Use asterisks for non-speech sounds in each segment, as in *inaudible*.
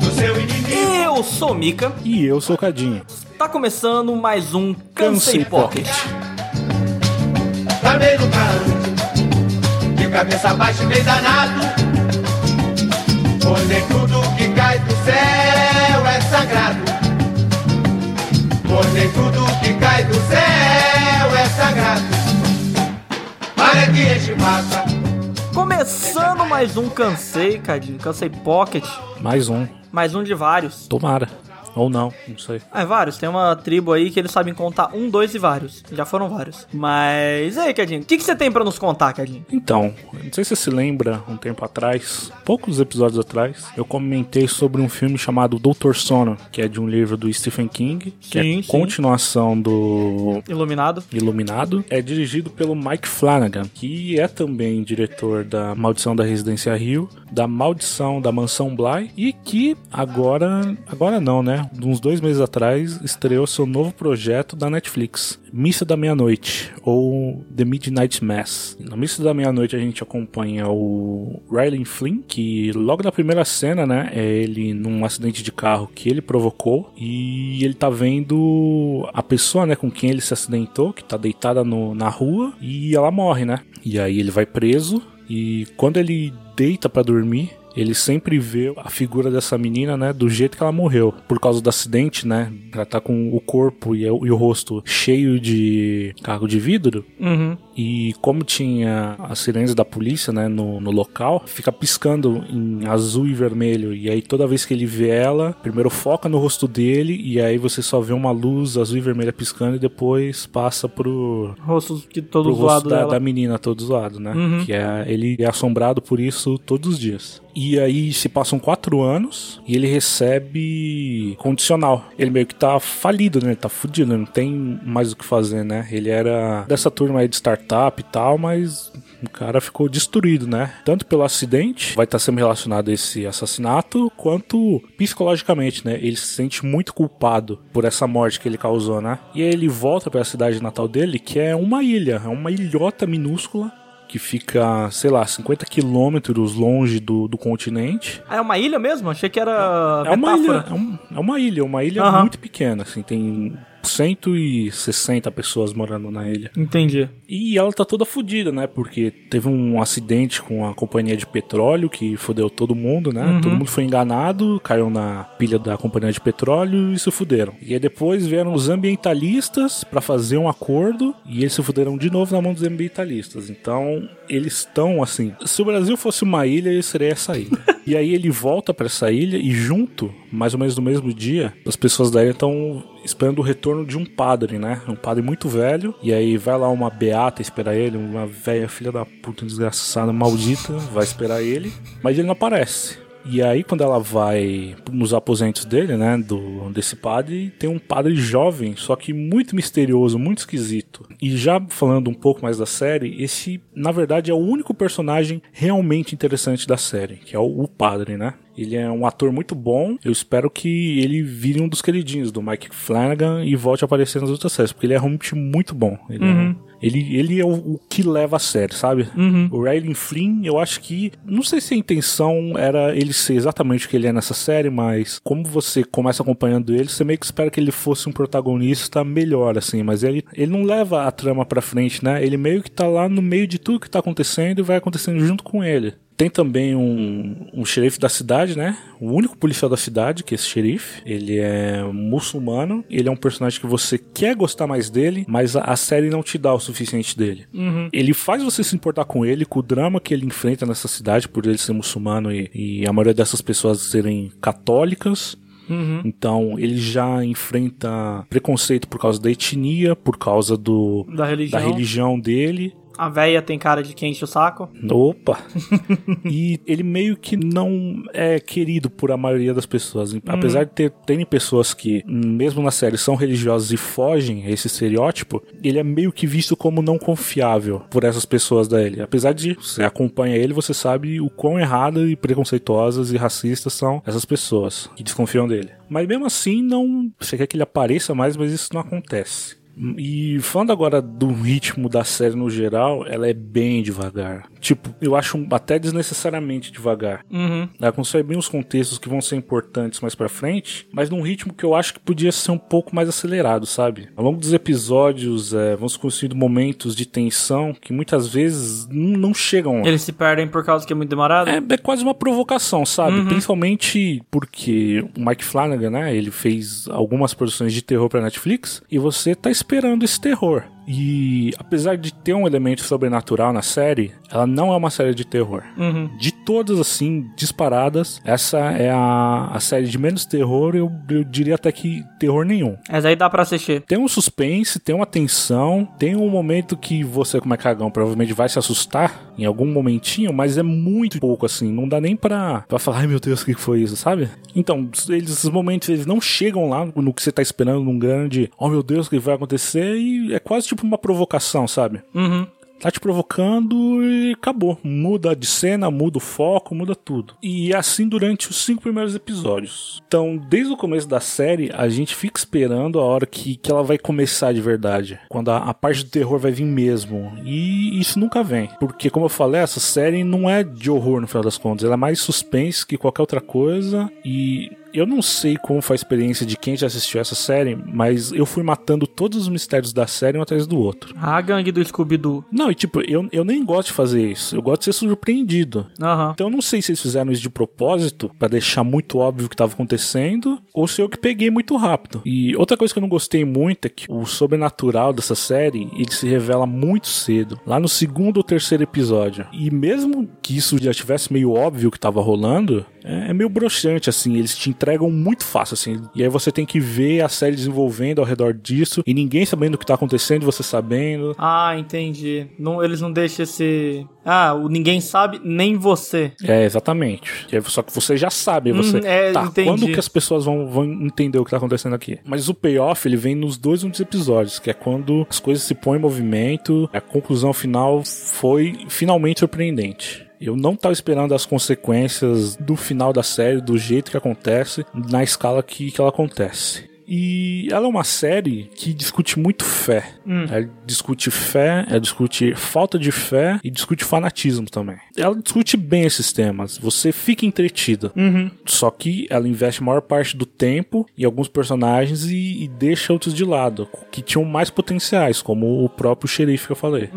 do seu inimigo. Eu sou o Mika. E eu sou o Cadinho. Tá começando mais um Cansei Pocket. Também nunca ande de cabeça baixa e bem danado. Pois nem tudo que cai do céu é sagrado. Pois nem tudo que cai do céu é sagrado. Para que enche massa. Começando mais um Cansei, Cadinho. Cansei Pocket. Mais um. Mais um de vários. Tomara. Ou não, não sei. É, vários. Tem uma tribo aí que eles sabem contar um, dois e vários. Já foram vários. Mas, e aí, Cadinho? O que, que você tem pra nos contar, Cadinho? Então, não sei se você se lembra, um tempo atrás, poucos episódios atrás, eu comentei sobre um filme chamado Doutor Sono, que é de um livro do Stephen King, que Sim, é sim. continuação do Iluminado. Iluminado. É dirigido pelo Mike Flanagan, que é também diretor da Maldição da Residência Rio, da Maldição da Mansão Bly e que agora, agora não, né? Uns dois meses atrás estreou seu novo projeto da Netflix, Missa da Meia-Noite ou The Midnight Mass. Na Missa da Meia-Noite a gente acompanha o Riley Flynn, que logo na primeira cena, né, é ele num acidente de carro que ele provocou e ele tá vendo a pessoa, né, com quem ele se acidentou, que tá deitada no- na rua e ela morre, né? E aí ele vai preso e quando ele deita pra dormir, ele sempre vê a figura dessa menina, né, do jeito que ela morreu. Por causa do acidente, né? Ela tá com o corpo e o, e o rosto cheio de carro de vidro. Uhum. E como tinha as sirenes da polícia, né, no, no local, fica piscando em azul e vermelho. E aí toda vez que ele vê ela, primeiro foca no rosto dele e aí você só vê uma luz azul e vermelha piscando e depois passa pro, Rostos que pro todo rosto zoado da, da menina todo zoado, né? Uhum. Que é, ele é assombrado por isso todos os dias. E aí se passam quatro anos e ele recebe condicional. Ele meio que tá falido, né? Ele tá fudido, não tem mais o que fazer, né? Ele era dessa turma aí de startup e tal, mas o cara ficou destruído, né? Tanto pelo acidente, vai estar sendo relacionado a esse assassinato, quanto psicologicamente, né? Ele se sente muito culpado por essa morte que ele causou, né? E aí ele volta para a cidade natal dele, que é uma ilha, é uma ilhota minúscula que fica, sei lá, 50 quilômetros longe do, do continente. Ah, é uma ilha mesmo? Achei que era É uma metáfora. ilha, é, um- é uma ilha, uma ilha Aham. muito pequena, assim, tem 160 pessoas morando na ilha. Entendi. E ela tá toda fodida, né? Porque teve um acidente com a companhia de petróleo que fodeu todo mundo, né? Todo mundo foi enganado, caiu na pilha da companhia de petróleo e se fuderam. E aí depois vieram os ambientalistas pra fazer um acordo e eles se fuderam de novo na mão dos ambientalistas. Então, eles estão assim. Se o Brasil fosse uma ilha, ele seria essa ilha. *laughs* e aí ele volta pra essa ilha e junto, mais ou menos no mesmo dia, as pessoas da ilha estão esperando o retorno de um padre, né? Um padre muito velho. E aí vai lá uma beata esperar ele, uma velha filha da puta desgraçada, maldita, vai esperar ele, mas ele não aparece. E aí, quando ela vai nos aposentos dele, né, do, desse padre, tem um padre jovem, só que muito misterioso, muito esquisito. E já falando um pouco mais da série, esse, na verdade, é o único personagem realmente interessante da série, que é o, o padre, né? Ele é um ator muito bom. Eu espero que ele vire um dos queridinhos do Mike Flanagan e volte a aparecer nas outras séries, porque ele é realmente muito bom. Ele, é, ele, ele é o, o que leva a série, sabe? O Riley Flynn, eu acho que. Não sei se a intenção era ele ser exatamente o que ele é nessa série, mas como você começa acompanhando ele, você meio que espera que ele fosse um protagonista melhor, assim. Mas ele, ele não leva a trama pra frente, né? Ele meio que tá lá no meio de tudo que tá acontecendo e vai acontecendo junto com ele. Tem também um, um xerife da cidade, né? O único policial da cidade, que é esse xerife. Ele é muçulmano. Ele é um personagem que você quer gostar mais dele, mas a, a série não te dá o suficiente dele. Ele faz você se importar com ele, com o drama que ele enfrenta nessa cidade, por ele ser muçulmano e, e a maioria dessas pessoas serem católicas. Então ele já enfrenta preconceito por causa da etnia, por causa do Da religião. da religião dele. A véia tem cara de quem enche o saco. Opa! *laughs* e ele meio que não é querido por a maioria das pessoas. Apesar de ter terem pessoas que, mesmo na série, são religiosas e fogem a esse estereótipo, ele é meio que visto como não confiável por essas pessoas da ele. Apesar de você acompanha ele, você sabe o quão errado e preconceituosas e racistas são essas pessoas que desconfiam dele. Mas mesmo assim, não. Você quer que ele apareça mais, mas isso não acontece. E falando agora do ritmo da série no geral, ela é bem devagar. Tipo, eu acho até desnecessariamente devagar. Uhum. Ela constrói bem os contextos que vão ser importantes mais pra frente, mas num ritmo que eu acho que podia ser um pouco mais acelerado, sabe? Ao longo dos episódios, é, vão se construindo momentos de tensão que muitas vezes não chegam lá. Eles se perdem por causa que é muito demorado? É, é quase uma provocação, sabe? Uhum. Principalmente porque o Mike Flanagan, né? Ele fez algumas produções de terror pra Netflix e você tá esperando esse terror. E apesar de ter um elemento sobrenatural na série, ela não é uma série de terror. Uhum. De todas, assim, disparadas, essa é a, a série de menos terror, eu, eu diria até que terror nenhum. Essa aí dá pra assistir. Tem um suspense, tem uma tensão, tem um momento que você, como é cagão, provavelmente vai se assustar em algum momentinho, mas é muito pouco assim, não dá nem pra, pra falar, ai meu Deus, o que que foi isso, sabe? Então, eles, esses momentos eles não chegam lá no que você tá esperando, num grande, oh meu Deus, o que vai acontecer, e é quase tipo uma provocação, sabe? Uhum. Tá te provocando e acabou. Muda de cena, muda o foco, muda tudo. E é assim durante os cinco primeiros episódios. Então, desde o começo da série, a gente fica esperando a hora que, que ela vai começar de verdade. Quando a, a parte do terror vai vir mesmo. E isso nunca vem. Porque, como eu falei, essa série não é de horror no final das contas. Ela é mais suspense que qualquer outra coisa. E eu não sei como foi a experiência de quem já assistiu essa série, mas eu fui matando todos os mistérios da série um atrás do outro. A gangue do Scooby-Doo. Não, e tipo, eu, eu nem gosto de fazer isso. Eu gosto de ser surpreendido. Aham. Então eu não sei se eles fizeram isso de propósito, pra deixar muito óbvio o que tava acontecendo, ou se eu que peguei muito rápido. E outra coisa que eu não gostei muito é que o sobrenatural dessa série, ele se revela muito cedo, lá no segundo ou terceiro episódio. E mesmo que isso já tivesse meio óbvio que tava rolando, é, é meio broxante, assim, eles te entregam muito fácil, assim. E aí você tem que ver a série desenvolvendo ao redor disso, e ninguém sabendo o que tá acontecendo, você sabendo. Ah, entendi. Não, eles não deixam esse. Ah, o ninguém sabe, nem você. É, exatamente. Só que você já sabe, você. Hum, é, tá, entendi. quando que as pessoas vão, vão entender o que tá acontecendo aqui? Mas o payoff, ele vem nos dois últimos episódios, que é quando as coisas se põem em movimento, a conclusão final foi finalmente surpreendente. Eu não tava esperando as consequências do final da série, do jeito que acontece, na escala que, que ela acontece. E ela é uma série que discute muito fé. Ela discute fé, ela discute falta de fé e discute fanatismo também. Ela discute bem esses temas. Você fica entretido. Só que ela investe a maior parte do tempo em alguns personagens e, e deixa outros de lado, que tinham mais potenciais, como o próprio xerife que eu falei.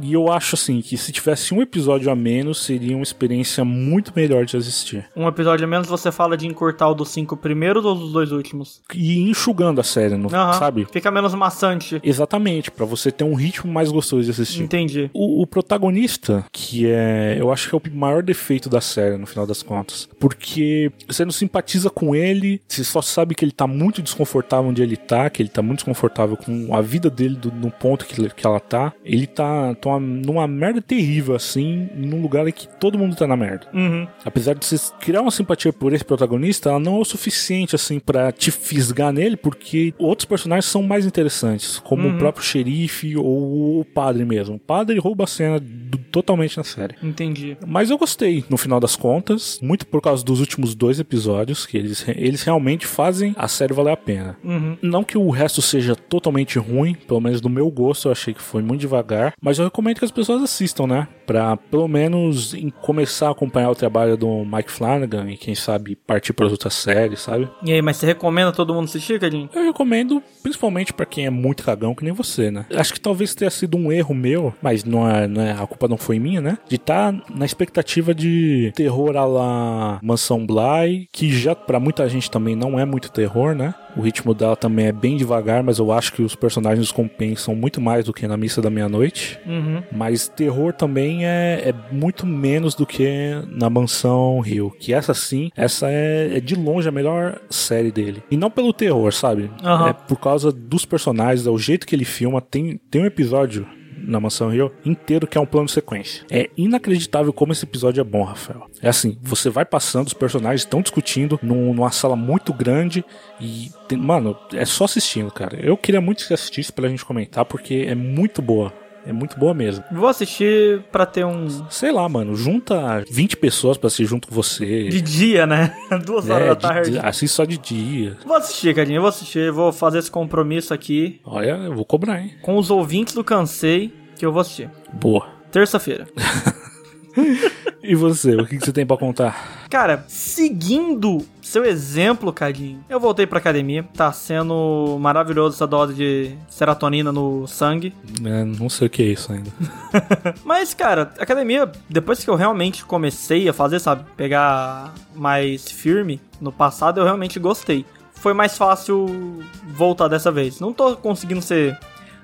E eu acho assim que se tivesse um episódio a menos, seria uma experiência muito melhor de assistir. Um episódio a menos você fala de encurtar o dos cinco primeiros ou dos dois últimos? E enxugando a série, não, Aham. sabe? Fica menos maçante. Exatamente, pra você ter um ritmo mais gostoso de assistir. Entendi. O, o protagonista, que é. Eu acho que é o maior defeito da série, no final das contas. Porque você não simpatiza com ele, você só sabe que ele tá muito desconfortável onde ele tá, que ele tá muito desconfortável com a vida dele do- no ponto que, que ela tá. Ele tá, tá uma- numa merda terrível, assim, num lugar em que todo mundo tá na merda. Uhum. Apesar de você criar uma simpatia por esse protagonista, ela não é o suficiente, assim, pra te fisgar nele, porque outros personagens são mais interessantes, como o próprio xerife ou o padre mesmo. O padre rouba a cena do- totalmente na série. Entendi. Mas eu gostei, no final das contas, muito por causa dos últimos dois episódios, que eles, eles realmente fazem a série valer a pena. Não que o resto seja totalmente ruim, pelo menos do meu gosto, eu achei que foi muito devagar, mas eu recomendo que as pessoas assistam, né? Pra pelo menos começar a acompanhar o trabalho do Mike Flanagan e quem sabe partir para outras séries, sabe? E aí, mas você recomenda todo mundo assistir, Cadinho? Eu recomendo, principalmente pra quem é muito cagão que nem você, né? Acho que talvez tenha sido um erro meu, mas não é, não é- a culpa não foi minha, né? De estar na expectativa de terror a la Mansão Bly, que já pra muita gente também não é muito terror, né? O ritmo dela também é bem devagar, mas eu acho que os personagens compensam muito mais do que na Missa da Meia-Noite. Uhum. Mas terror também é, é muito menos do que na Mansão Rio. Que essa sim, essa é, é de longe a melhor série dele. E não pelo terror, sabe? Aham. É por causa dos personagens, é o jeito que ele filma. Tem, tem um episódio na Mansão Rio inteiro que é um plano sequência. É inacreditável como esse episódio é bom, Rafael. É assim, você vai passando, os personagens estão discutindo num- numa sala muito grande e, tem- mano, é só assistindo, cara. Eu queria muito que assistisse pra gente comentar, porque é muito boa É muito boa mesmo. Vou assistir pra ter um. Sei lá, mano, junta 20 pessoas pra assistir junto com você. De dia, né? *laughs* Duas horas é, da de- tarde. de- assiste só de dia. Vou assistir, Cadinho, eu vou assistir. Vou fazer esse compromisso aqui Olha, eu vou cobrar, hein? com os ouvintes do Cansei, que eu vou assistir. Boa. Terça-feira. *laughs* E você, o que, que você tem pra contar? Cara, seguindo seu exemplo, Cadinho, eu voltei pra academia. Tá sendo maravilhoso essa dose de serotonina no sangue. É, não sei o que é isso ainda. *laughs* Mas, cara, academia, depois que eu realmente comecei a fazer, sabe, pegar mais firme, no passado eu realmente gostei. Foi mais fácil voltar dessa vez. Não tô conseguindo ser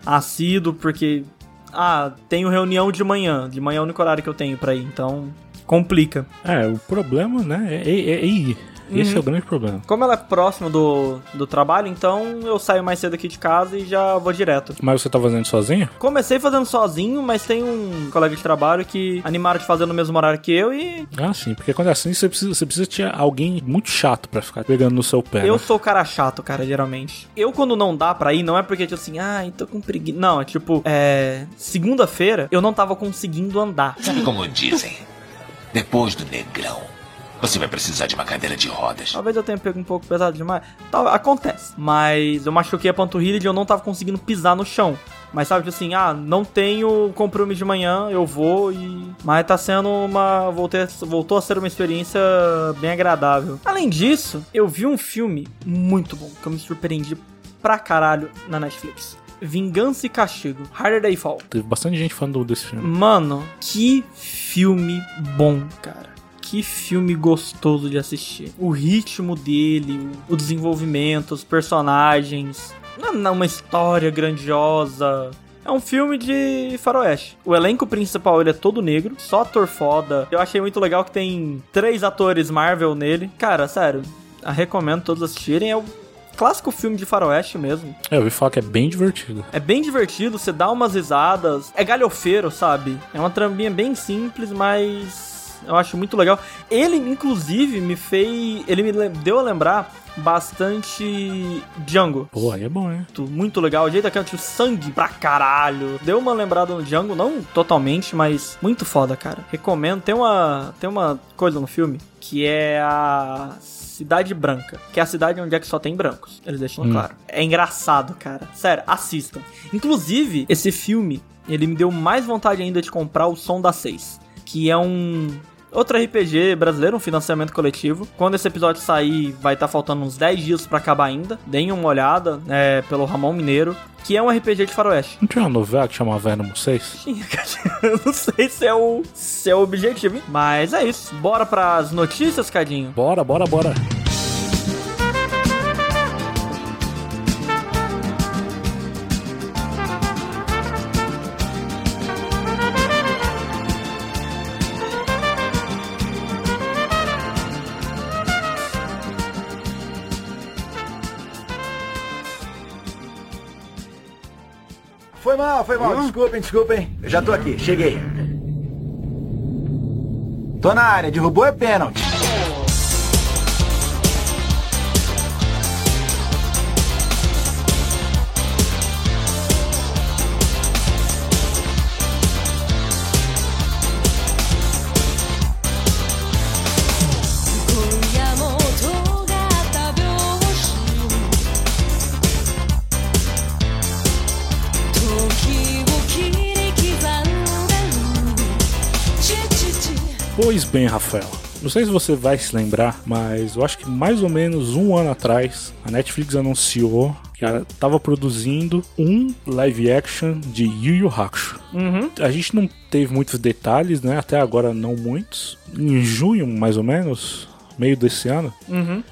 assíduo, porque. Ah, tenho reunião de manhã. De manhã é o único horário que eu tenho pra ir, então. Complica. É, o problema, né, é, é, é ir. Esse Uhum. é o grande problema. Como ela é próximo do, do trabalho, então eu saio mais cedo aqui de casa e já vou direto. Mas você tá fazendo sozinho? Comecei fazendo sozinho, mas tem um colega de trabalho que animaram de fazer no mesmo horário que eu e Ah, sim, porque quando é assim, você precisa, você precisa ter alguém muito chato pra ficar pegando no seu pé. eu né? sou o cara chato, cara, geralmente. Eu, quando não dá pra ir, não é porque, tipo assim, ai, tô com preguiça. Não, é tipo, é. Segunda-feira eu não tava conseguindo andar. Sabe como dizem? Depois do negrão, você vai precisar de uma cadeira de rodas. Talvez eu tenha pego um pouco pesado demais. Tal, acontece. Mas eu machuquei a panturrilha e eu não tava conseguindo pisar no chão. Mas sabe, tipo assim, ah, não tenho compromisso de manhã, eu vou e. Mas tá sendo uma. Voltei, voltou a ser uma experiência bem agradável. Além disso, eu vi um filme muito bom, que eu me surpreendi pra caralho na Netflix. Vingança e Castigo, Harder Day Fall. Teve bastante gente falando desse filme. Mano, que filme bom, cara. Que filme gostoso de assistir. O ritmo dele, o desenvolvimento, os personagens. Não é uma história grandiosa. É um filme de faroeste. O elenco principal ele é todo negro, só ator foda. Eu achei muito legal que tem três atores Marvel nele. Cara, sério, recomendo todos assistirem. É o clássico filme de faroeste mesmo. É, eu ouvi falar que é bem divertido. É bem divertido, você dá umas risadas. É galhofeiro, sabe? É uma trambinha bem simples, mas eu acho muito legal. Ele, inclusive, me fez. Ele me deu a lembrar bastante Django. Pô, aí é bom, hein? Muito- Muito legal. O jeito daquele tipo sangue pra caralho. Deu uma lembrada no Django, não totalmente, mas muito foda, cara. Recomendo. Tem uma, tem uma coisa no filme que é a Cidade Branca, que é a cidade onde é que só tem brancos. Eles deixam claro. É engraçado, cara. Sério, assistam. Inclusive, esse filme, ele me deu mais vontade ainda de comprar o Som da 6, que é um Outro RPG brasileiro, um financiamento coletivo. Quando esse episódio sair, vai estar faltando uns 10 dias pra acabar ainda. Deem uma olhada, é, pelo Ramon Mineiro, que é um RPG de faroeste. Não tinha uma novela que chamava Venom 6? Tinha, *laughs* cara. Eu não sei se é o, se é o objetivo, hein? Mas é isso. Bora pras notícias, Cadinho? Bora, bora, bora. Foi mal, foi mal. Desculpem, desculpem. Eu já tô aqui, cheguei. Tô na área, derrubou é pênalti.「Pois bem, Rafael. Não sei se você vai se lembrar, mas eu acho que mais ou menos um ano atrás a Netflix anunciou que ela estava produzindo um live action de Yu Yu Hakusho. A gente não teve muitos detalhes, né? Até agora não muitos. Em junho, mais ou menos, meio desse ano,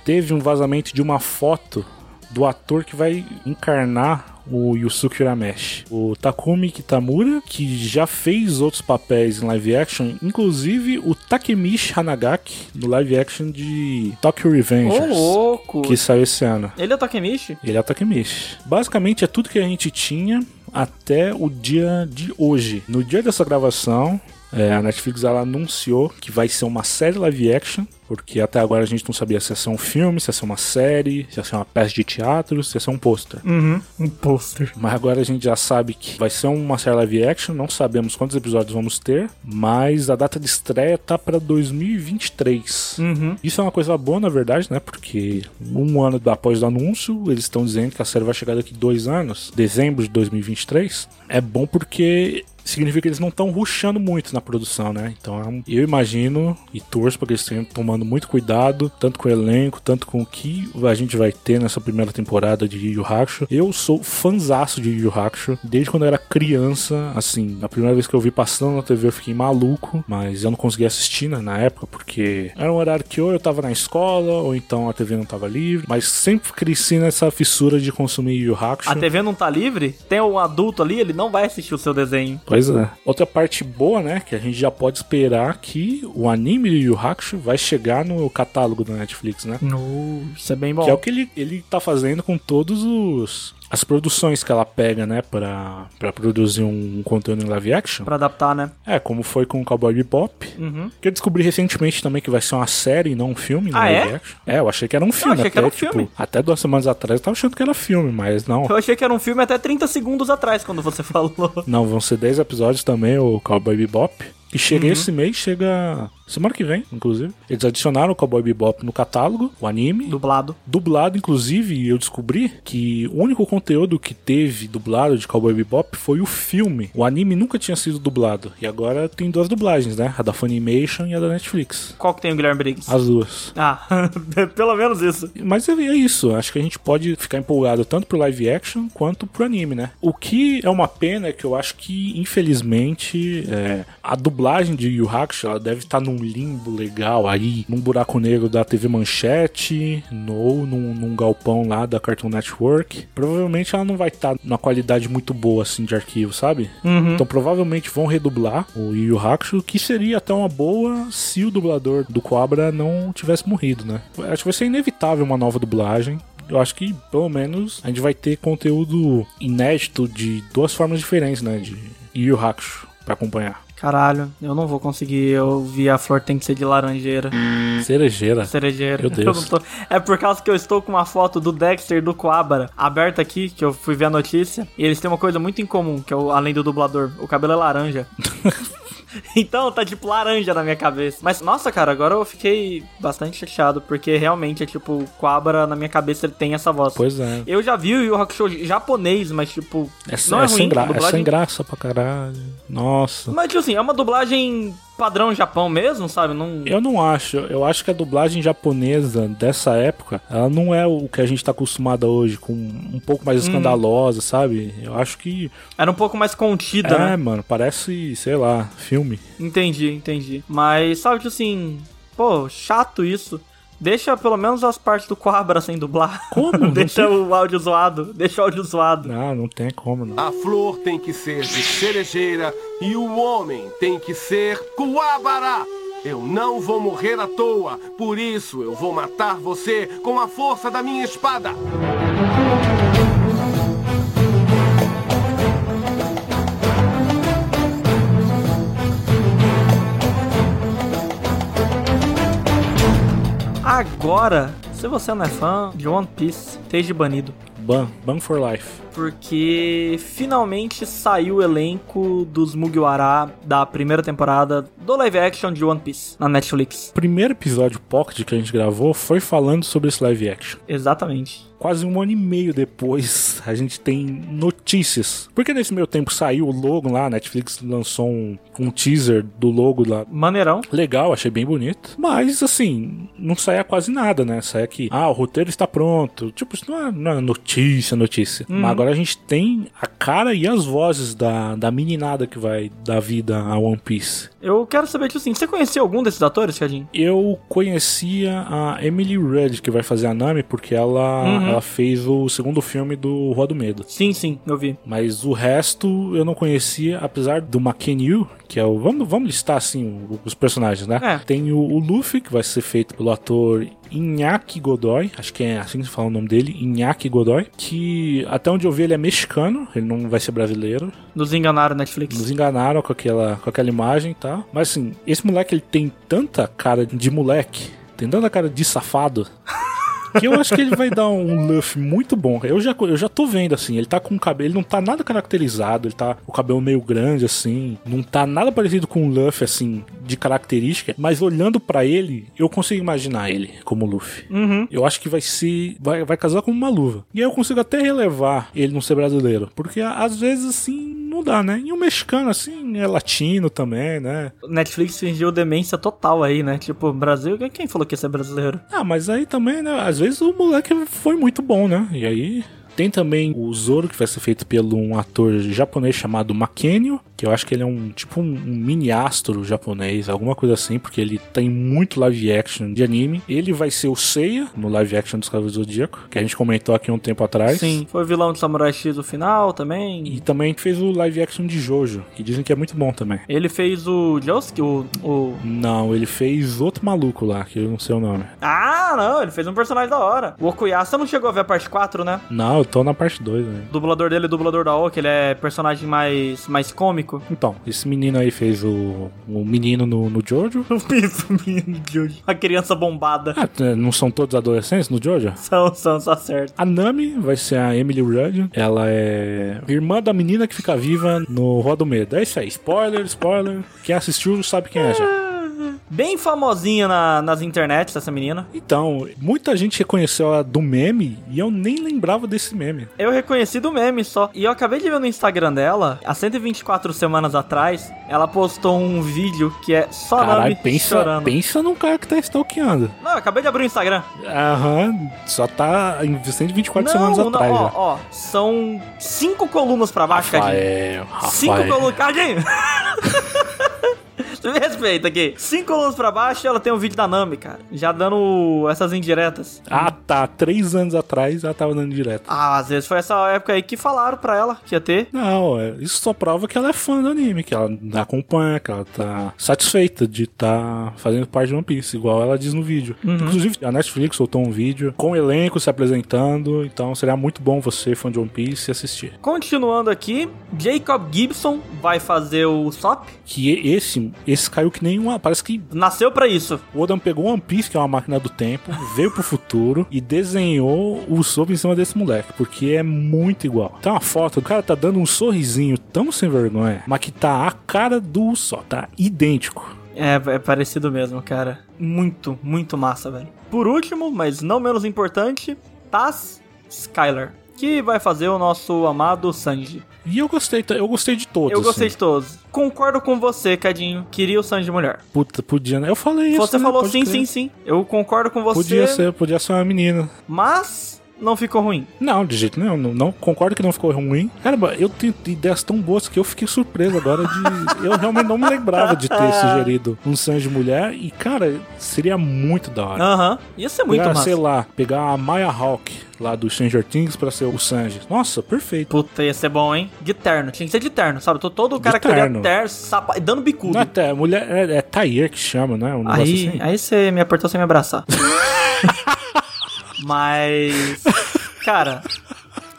teve um vazamento de uma foto do ator que vai encarnar o Yusuke Urameshi. O Takumi Kitamura, que já fez outros papéis em live action, inclusive o Takemichi Hanagaki, no live action de Tokyo Ô, Revengers, louco! que saiu esse ano. Ele é o Takemichi? Ele é o Takemichi. Basicamente é tudo que a gente tinha até o dia de hoje. No dia dessa gravação, é, a Netflix ela anunciou que vai ser uma série live action Porque até agora a gente não sabia se ia ser um filme, se ia ser uma série, se ia ser uma peça de teatro, se ia ser um pôster. Uhum, um pôster. Mas agora a gente já sabe que vai ser uma série live action, não sabemos quantos episódios vamos ter, mas a data de estreia tá pra 2023. Uhum. Isso é uma coisa boa, na verdade, né? Porque um ano após o anúncio, eles estão dizendo que a série vai chegar daqui dois anos, dezembro de 2023. É bom porque significa que eles não estão rushando muito na produção, né? Então eu imagino e torço para que eles estejam tomando muito cuidado, tanto com o elenco, tanto com o que a gente vai ter nessa primeira temporada de Yu Yu Hakusho. Eu sou fanzaço de Yu Yu Hakusho, desde quando eu era criança, assim, a primeira vez que eu vi passando na TV eu fiquei maluco, mas eu não conseguia assistir né, na época, porque era um horário que ou eu tava na escola, ou então a TV não tava livre, mas sempre cresci nessa fissura de consumir Yu Yu Hakusho. A TV não tá livre? Tem um adulto ali, ele não vai assistir o seu desenho. Pois é. Outra parte boa, né, que a gente já pode esperar que o anime de Yu Yu Hakusho vai chegar no catálogo da Netflix, né? No, isso é bem bom. Que é o que ele, ele tá fazendo com todos os as produções que ela pega, né, pra, pra produzir um conteúdo em live action. Pra adaptar, né? É, como foi com o Cowboy Bebop. Uhum. Que eu descobri recentemente também que vai ser uma série e não um filme Ah, live é? action. É, eu achei que era um filme. achei que até, era um tipo, filme. Até duas semanas atrás eu tava achando que era filme, mas não. Eu achei que era um filme até 30 segundos atrás, quando você *laughs* falou. Não, vão ser 10 episódios também, o Cowboy Bebop. E chega Uhum. esse mês, chega semana que vem, inclusive. Eles adicionaram o Cowboy Bebop no catálogo, o anime. Dublado. Dublado, inclusive, eu descobri que o único conteúdo que teve dublado de Cowboy Bebop foi o filme. O anime nunca tinha sido dublado. E agora tem duas dublagens, né? A da Funimation e a da Netflix. Qual que tem o Guilherme Briggs? As duas. Ah, *laughs* pelo menos isso. Mas é é isso, acho que a gente pode ficar empolgado tanto pro live action quanto pro anime, né? O que é uma pena é que eu acho que, infelizmente, é, a dublagem de Yu Hakusho ela deve estar num limbo legal aí, num buraco negro da TV Manchete, ou num, num galpão lá da Cartoon Network. Provavelmente ela não vai estar numa qualidade muito boa assim de arquivo, sabe? Então provavelmente vão redublar o Yu Yu Hakusho, que seria até uma boa se o dublador do Cobra não tivesse morrido, né? Acho que vai ser inevitável uma nova dublagem. Eu acho que, pelo menos, a gente vai ter conteúdo inédito de duas formas diferentes, né? De Yu Yu Hakusho pra acompanhar. Caralho, eu não vou conseguir. Eu vi a flor tem que ser de laranjeira. Cerejeira. Cerejeira. Meu *laughs* Deus. Eu não tô- É por causa que eu estou com uma foto do Dexter e do Coabra aberta aqui, que eu fui ver a notícia. E eles têm uma coisa muito em comum, que é o, além do dublador, o cabelo é laranja. *laughs* *laughs* então tá tipo laranja na minha cabeça. Mas nossa, cara, agora eu fiquei bastante chateado, porque realmente é tipo, o Coabra na minha cabeça ele tem essa voz. Pois é. Eu já vi o Yu Hakusho japonês, mas tipo, É, não é, é ruim. sem gra- a é dublagem- sem graça pra caralho. Nossa. Mas tipo assim, é uma dublagem padrão Japão mesmo, sabe? Não... Eu não acho. Eu acho que a dublagem japonesa dessa época, ela não é o que a gente tá acostumado hoje, com um pouco Hum. mais escandalosa, sabe? Eu acho que. Era um pouco mais contida, é, né? mano, parece, sei lá, filme. Entendi, entendi. Mas, sabe, tipo assim, pô, chato isso. Deixa pelo menos as partes do Quabra sem dublar. Como? *laughs* Deixa o áudio zoado. Deixa o áudio zoado. Não, não tem como, não. A flor tem que ser de cerejeira e o homem tem que ser Kuwabara. Eu não vou morrer à toa, por isso eu vou matar você com a força da minha espada. Agora, se você não é fã de One Piece, esteja banido. Ban, ban for life. Porque finalmente saiu o elenco dos Mugiwara da primeira temporada do live action de One Piece na Netflix. O primeiro episódio Pocket que a gente gravou foi falando sobre esse live action. Exatamente. Quase um ano e meio depois, a gente tem notícias. Porque nesse meio tempo saiu o logo lá, a Netflix lançou um, um teaser do logo lá Maneirão. Legal, achei bem bonito. Mas, assim, não saia quase nada, né? Saia que, ah, o roteiro está pronto. Tipo, isso não é, não é notícia, notícia. Mas agora a gente tem a cara e as vozes da, da meninada que vai dar vida a One Piece. Eu quero saber, tipo assim, você conhecia algum desses atores, Cadinho? Eu conhecia a Emily Rudd, que vai fazer a Nami, porque ela, ela fez o segundo filme do Rua do Medo. Sim, sim, eu vi. Mas o resto eu não conhecia, apesar do Makenyu, que é o. Vamos, vamos listar assim os personagens, né? É. Tem o, o Luffy, que vai ser feito pelo ator Inaki Godoy, acho que é assim que se fala o nome dele, Inaki Godoy, que até onde eu vi ele é mexicano, ele não vai ser brasileiro. Nos enganaram Netflix. Nos enganaram com aquela, com aquela imagem e tal. Mas assim, esse moleque ele tem tanta cara de moleque. tem tanta cara de safado. Que eu acho que ele vai dar um Luffy muito bom. Eu já, eu já tô vendo, assim, ele tá com o cabelo. Ele não tá nada caracterizado, ele tá com o cabelo meio grande, assim. Não tá nada parecido com o Luffy, assim, de característica. Mas olhando pra ele, eu consigo imaginar ele como Luffy. Eu acho que vai ser. Vai, vai casar como uma luva. E aí eu consigo até relevar ele não ser brasileiro. Porque às vezes, assim, não dá, né? E o mexicano, assim, é latino também, né? Netflix fingiu demência total aí, né? Tipo, Brasil, quem falou que ia ser brasileiro? Ah, mas aí também, né? Às vezes o moleque foi muito bom, né? E aí. Tem também o Zoro, que vai ser feito pelo um ator japonês chamado Makenio, que eu acho que ele é um tipo um, um mini astro japonês, alguma coisa assim, porque ele tem muito live action de anime. Ele vai ser o Seiya no live action dos Cavaleiros do Zodíaco, que a gente comentou aqui um tempo atrás. Sim, foi vilão de Samurai X no final também. E também fez o live action de Jojo, que dizem que é muito bom também. Ele fez o Josuke, o, o... Não, ele fez outro maluco lá, que eu não sei o nome. Ah, não, ele fez um personagem da hora. O Okuyasa não chegou a ver a parte 4, né? Não, eu tô na parte 2, né? O dublador dele é o dublador da Oki, ele é personagem mais, mais cômico. Então, esse menino aí fez o, o menino no, no Jojo. *laughs* Isso, menino de hoje. A criança bombada. Ah, não são todos adolescentes no Jojo? São, são, só certo. A Nami vai ser a Emily Rudd. Ela é irmã da menina que fica viva no Rua do Medo. É isso aí. Spoiler, spoiler. Quem assistiu sabe quem é já. Bem famosinha na- nas internets, essa menina. Então, muita gente reconheceu ela do meme e eu nem lembrava desse meme. Eu reconheci do meme só. E eu acabei de ver no Instagram dela, há 124 semanas atrás, ela postou um vídeo que é só Caralho, Nami pensa, chorando. pensa num cara que tá stalkeando. Não, eu acabei de abrir o Instagram. Aham, só tá em 124 semanas não, atrás não, ó, já. ó, são cinco colunas pra baixo, Cadinho. Rafael, Cinco Rafael. colunas. Cadinho! *laughs* *laughs* Me respeita aqui. Cinco colunas pra baixo ela tem um vídeo da Nami, cara. Já dando essas indiretas. Ah, tá. Três anos atrás ela tava dando direto. Ah, às vezes foi essa época aí que falaram pra ela que ia ter. Não, é- isso só prova que ela é fã do anime, que ela acompanha, que ela tá satisfeita de estar fazendo parte de One Piece, igual ela diz no vídeo. Inclusive, a Netflix soltou um vídeo com o elenco se apresentando, então seria muito bom você, fã de One Piece, assistir. Continuando aqui, Jacob Gibson vai fazer o Sop. Que esse, esse caiu que nem uma. Parece que Nasceu pra isso. o Odan pegou One Piece, que é uma máquina do tempo, veio pro futuro e desenhou o Soap em cima desse moleque, porque é muito igual. Tem uma foto, o cara tá dando um sorrisinho tão sem vergonha, mas que tá a cara do Usopp, tá idêntico. É, é parecido mesmo, cara. Muito, muito massa, velho. Por último, mas não menos importante, Taz Skylar, que vai fazer o nosso amado Sanji. E eu gostei, eu gostei de todos. Eu gostei assim. de todos. Concordo com você, Cadinho. Queria o Sanji mulher. Puta, podia, né? Eu falei isso. Você né? falou Pode sim, crer. sim, sim. Eu concordo com você. Podia ser, podia ser uma menina. Mas não ficou ruim. Não, de jeito nenhum. Não, não- concordo que não ficou ruim. Caramba, eu tenho ideias tão boas que eu fiquei surpreso agora de. *laughs* eu realmente não me lembrava de ter sugerido um Sanji mulher. E, cara, seria muito da hora. Aham. Ia ser muito pegar, massa. sei lá, pegar a Maya Hawk lá do Stranger Things pra ser o Sanji. Nossa, perfeito. Puta, ia ser bom, hein? De terno. Tinha que ser de terno, sabe? Tô todo cara que terno. teria terno, sapa... dando bicudo. Não é, até, mulher, é, é Tair que chama, né? Um negócio Aí, assim. aí você me apertou sem me abraçar. *laughs* Mas, cara,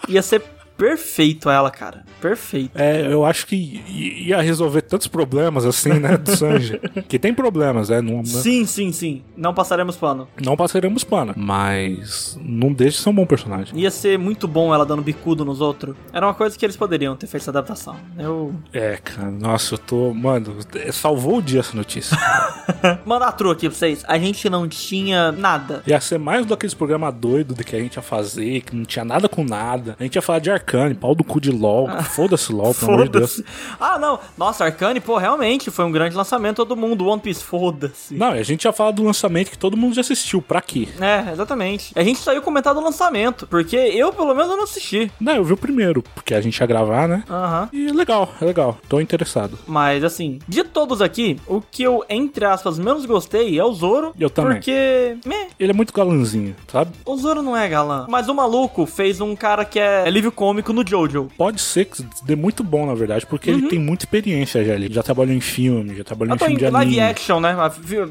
ia ser perfeito ela, cara. Perfeito. É, eu acho que ia resolver tantos problemas assim, né, do Sanji. *laughs* que tem problemas, né? Não, Sim, sim, sim. Não passaremos pano. não passaremos pano. Mas não deixa de ser um bom personagem. Ia ser muito bom ela dando bicudo nos outros. Era uma coisa que eles poderiam ter feito essa adaptação. Eu. É, cara, nossa, eu tô. Mano, é, salvou o dia essa notícia. *laughs* Mandar a tru aqui pra vocês. A gente não tinha nada. Ia ser mais daqueles programas doidos do que a gente ia fazer, que não tinha nada com nada. A gente ia falar de Arcane, pau do cu de LOL. Foda-se LOL, pelo amor de Deus. Ah, não. Nossa, Arcane, pô, realmente foi um grande lançamento. Todo mundo, One Piece, foda-se. Não, a gente ia falar do lançamento que todo mundo já assistiu. Pra quê? É, exatamente. A gente saiu comentar do lançamento, porque eu, pelo menos, não assisti. Não, eu vi o primeiro, porque a gente ia gravar, né? Aham. E é legal, é legal. Tô interessado. Mas, assim, de todos aqui, o que eu, entre aspas, menos gostei é o Zoro. Eu também. Porque, meh, Ele é muito galanzinho, sabe? o Zoro não é galã. Mas o maluco fez um cara que é alívio cômico no Jojo. Pode ser que é muito bom, na verdade, porque ele tem muita experiência já ali. Já trabalhou em filme, já trabalhou em filme de em live anime. action, né?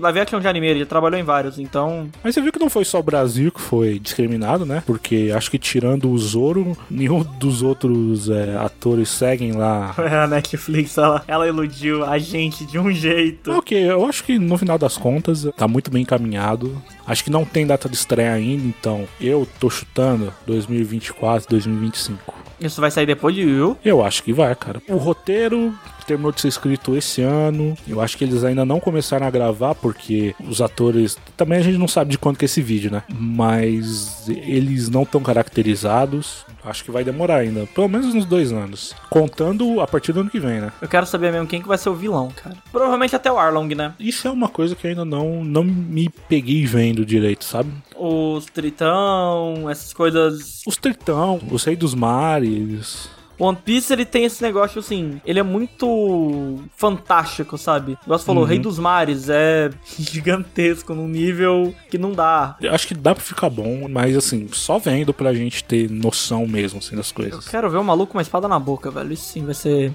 Live action de anime, ele já trabalhou em vários, então. Mas você viu que não foi só o Brasil que foi discriminado, né? Porque acho que tirando o Zoro, nenhum dos outros é, atores seguem lá. *laughs* A Netflix, ela, ela iludiu a gente de um jeito. Ok, eu acho que no final das contas tá muito bem encaminhado. Acho que não tem data de estreia ainda, então eu tô chutando 2024, 2025. Isso vai sair depois de Will. Eu acho que vai, cara. O roteiro terminou de ser escrito esse ano. Eu acho que eles ainda não começaram a gravar porque os atores. Também a gente não sabe de quando que é esse vídeo, né? Mas eles não estão caracterizados. Acho que vai demorar ainda. Pelo menos uns dois anos. Contando a partir do ano que vem, né? Eu quero saber mesmo quem que vai ser o vilão, cara. Provavelmente até o Arlong, né? Isso é uma coisa que eu ainda não, não me peguei vendo direito, sabe? Os Tritão, essas coisas. Os Tritão, os Rei dos Mares. One Piece, ele tem esse negócio assim, ele é muito fantástico, sabe? Igual você falou, o Rei dos Mares é *laughs* gigantesco num nível que não dá. Eu acho que dá pra ficar bom, mas assim, só vendo pra gente ter noção mesmo assim, das coisas. Quero ver o maluco com uma espada na boca, velho. Isso sim vai ser.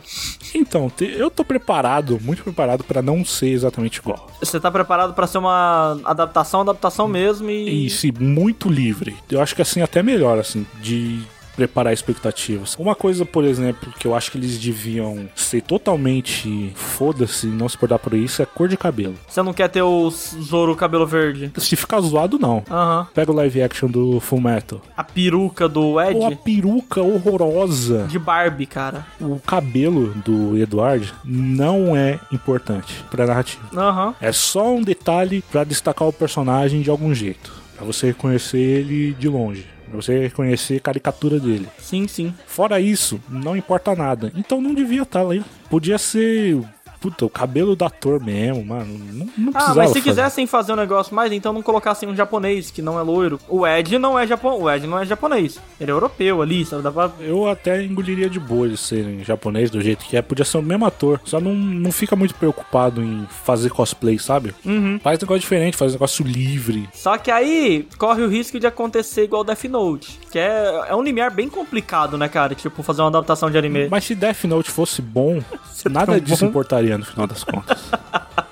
Então, eu tô preparado, muito preparado pra não ser exatamente igual. Você tá preparado pra ser uma adaptação, adaptação mesmo e. E se muito livre. Eu acho que assim até melhor assim de preparar expectativas. Uma coisa, por exemplo, que eu acho que eles deviam ser totalmente foda-se, não se importar por isso, é a cor de cabelo. Você não quer ter o Zoro cabelo verde? Se ficar zoado, não. Aham. Pega o live action do Full Metal. A peruca do Ed Ou a peruca horrorosa. de Barbie, cara. O cabelo do Edward não é importante pra narrativa. Aham. É só um detalhe pra destacar o personagem de algum jeito. Pra você reconhecer ele de longe. Pra você reconhecer a caricatura dele. Sim, sim. Fora isso, não importa nada. Então não devia estar ali. Podia ser. Puta, o cabelo do ator mesmo, mano. Não, não Ah, mas se fazer. quisessem fazer um negócio mais, então não colocassem um japonês que não é loiro. O Ed não é japonês. O Ed não é japonês. Ele é europeu ali, sabe? Dá pra... Eu até engoliria de boa eles serem japonês do jeito que é. Podia ser o mesmo ator. Só não, não fica muito preocupado em fazer cosplay, sabe? Uhum. Faz negócio diferente, faz negócio livre. Só que aí corre o risco de acontecer igual Death Note. Que é, é um limiar bem complicado, né, cara? Tipo, fazer uma adaptação de anime. Mas se Death Note fosse bom, *laughs* nada disso importaria no final das contas.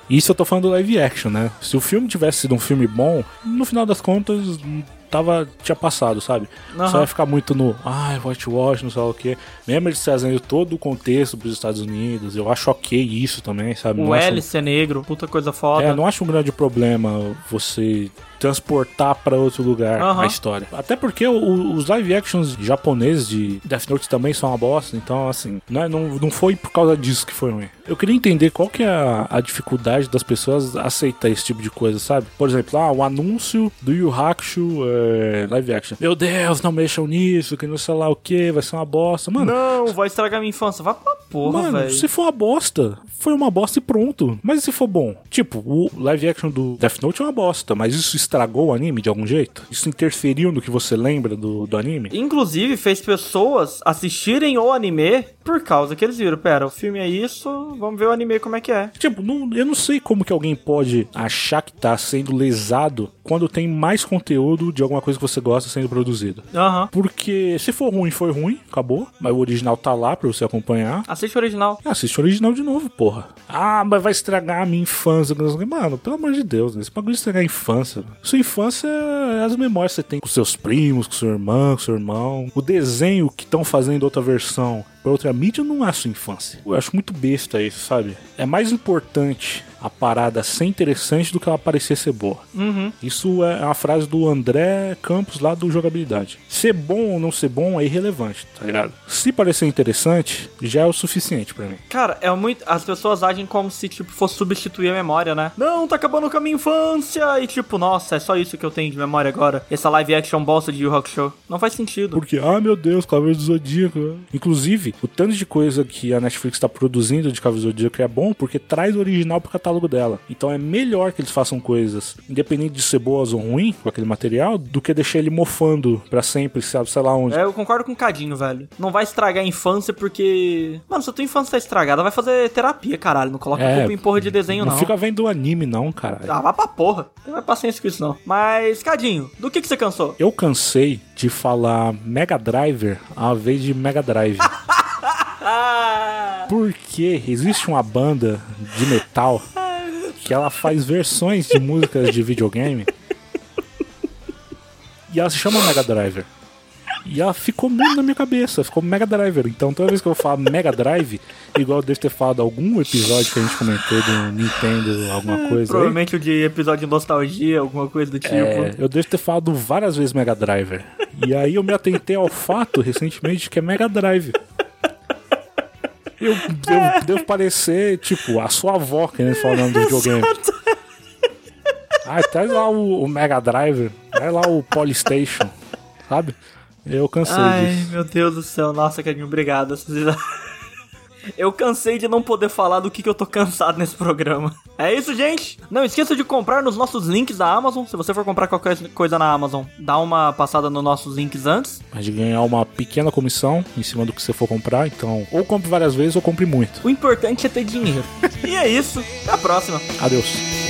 Isso eu tô falando do live action, né? Se o filme tivesse sido um filme bom, no final das contas tava tinha passado, sabe? Aham. Só ia ficar muito no, ai, whitewash, não sei o quê. Mesmo eles trazendo todo o contexto pros Estados Unidos, eu acho ok isso também, sabe? O acho- Hélice é negro, puta coisa foda. é, não acho um grande problema você transportar pra outro lugar Aham. a história. Até porque o- os live actions japoneses de Death Note também são uma bosta, então assim, não, é- não, não foi por causa disso que foi ruim. Eu queria entender qual que é a, a dificuldade das pessoas aceitar esse tipo de coisa, sabe? Por exemplo, ah, o anúncio do Yu Hakusho é, live action. Meu Deus, não mexam nisso, que não sei lá o que, vai ser uma bosta. Mano, Não, vai estragar minha infância. Vai pra porra, Mano, velho. se for uma bosta, foi uma bosta e pronto. Mas e se for bom? Tipo, o live action do Death Note é uma bosta, mas isso estragou o anime de algum jeito? Isso interferiu no que você lembra do, do anime? Inclusive, fez pessoas assistirem o anime por causa que eles viram. Pera, o filme é isso, vamos ver o anime como é que é. Tipo, não- eu não sei como que alguém pode achar que tá sendo lesado quando tem mais conteúdo de alguma coisa que você gosta sendo produzido. Aham. Porque se for ruim, foi ruim, acabou. Mas o original tá lá pra você acompanhar. Assiste o original. Assiste o original de novo, porra. Ah, mas vai estragar a minha infância. Mano, pelo amor de Deus, né? Esse bagulho de estragar a infância. Sua infância é as memórias que você tem com seus primos, com sua irmã, com seu irmão. O desenho que estão fazendo outra versão pra outra mídia não é a sua infância. Eu acho muito besta isso, sabe? É mais importante a parada ser interessante do que ela parecer ser boa. Isso é uma frase do André Campos lá do Jogabilidade. Ser bom ou não ser bom é irrelevante, tá ligado? Se parecer interessante, já é o suficiente pra mim. Cara, é muito. As pessoas agem como se, tipo, fosse substituir a memória, né? Não, tá acabando com a minha infância. E, tipo, nossa, é só isso que eu tenho de memória agora. Essa live action bosta de Yu Hakusho. Não faz sentido. Porque, ah, meu Deus, Cavaleiro do Zodíaco. Inclusive, o tanto de coisa que a Netflix tá produzindo de Cavaleiro do Zodíaco é bom porque traz o original pro catálogo dela. Então é melhor que eles façam coisas, independente de ser boas ou ruim, com aquele material, do que deixar ele mofando pra sempre, sabe, sei lá onde. É, eu concordo com o Cadinho, velho. Não vai estragar a infância porque. Mano, se a tua infância tá estragada, vai fazer terapia, caralho. Não coloca É, culpa em porra de desenho, não, não. fica vendo anime, não, cara. Ah, vai pra porra. Não vai paciência com isso, não. Mas, Cadinho, do que que você cansou? Eu cansei de falar Mega Driver ao invés de Mega Drive. *laughs* Ah, Porque existe uma banda de metal que ela faz versões de músicas de videogame e ela se chama Mega Driver. E ela ficou muito na minha cabeça, ficou Mega Driver. Então toda vez que eu falo Mega Drive, igual eu devo ter falado algum episódio que a gente comentou do Nintendo, alguma coisa aí. provavelmente o de episódio de nostalgia, alguma coisa do tipo. É, eu devo ter falado várias vezes Mega Driver. E aí eu me atentei ao fato recentemente que é Mega Drive. Eu, eu devo parecer, tipo, a sua avó querendo falar o nome do *laughs* videogame. Ah, traz lá o, o Mega Drive, traz lá o Polystation, sabe? Eu cansei Ai, disso. meu Deus do céu. Nossa, Cadinho, obrigado. Eu cansei de não poder falar do que, que eu tô cansado nesse programa. É isso, gente. Não esqueça de comprar nos nossos links da Amazon. Se você for comprar qualquer coisa na Amazon, dá uma passada nos nossos links antes. A gente ganhar uma pequena comissão em cima do que você for comprar, então ou compre várias vezes ou compre muito. O importante é ter dinheiro. e é isso. Até a próxima. Adeus.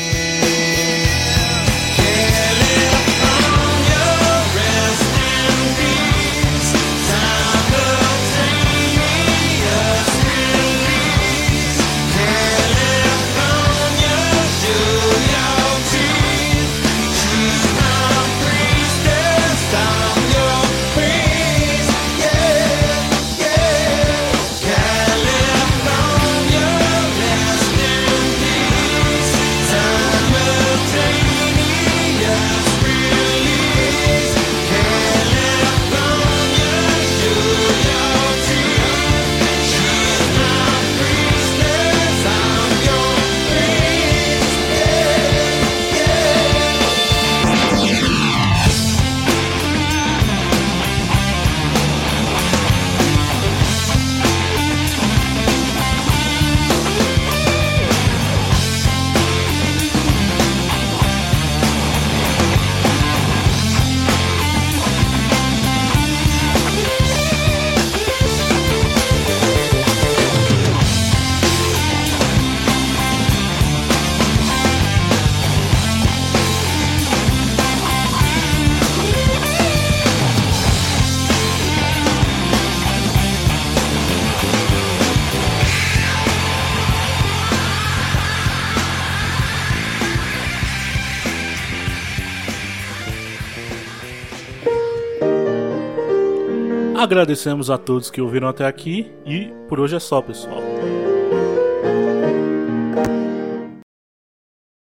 Agradecemos a todos que ouviram até aqui e por hoje é só, pessoal.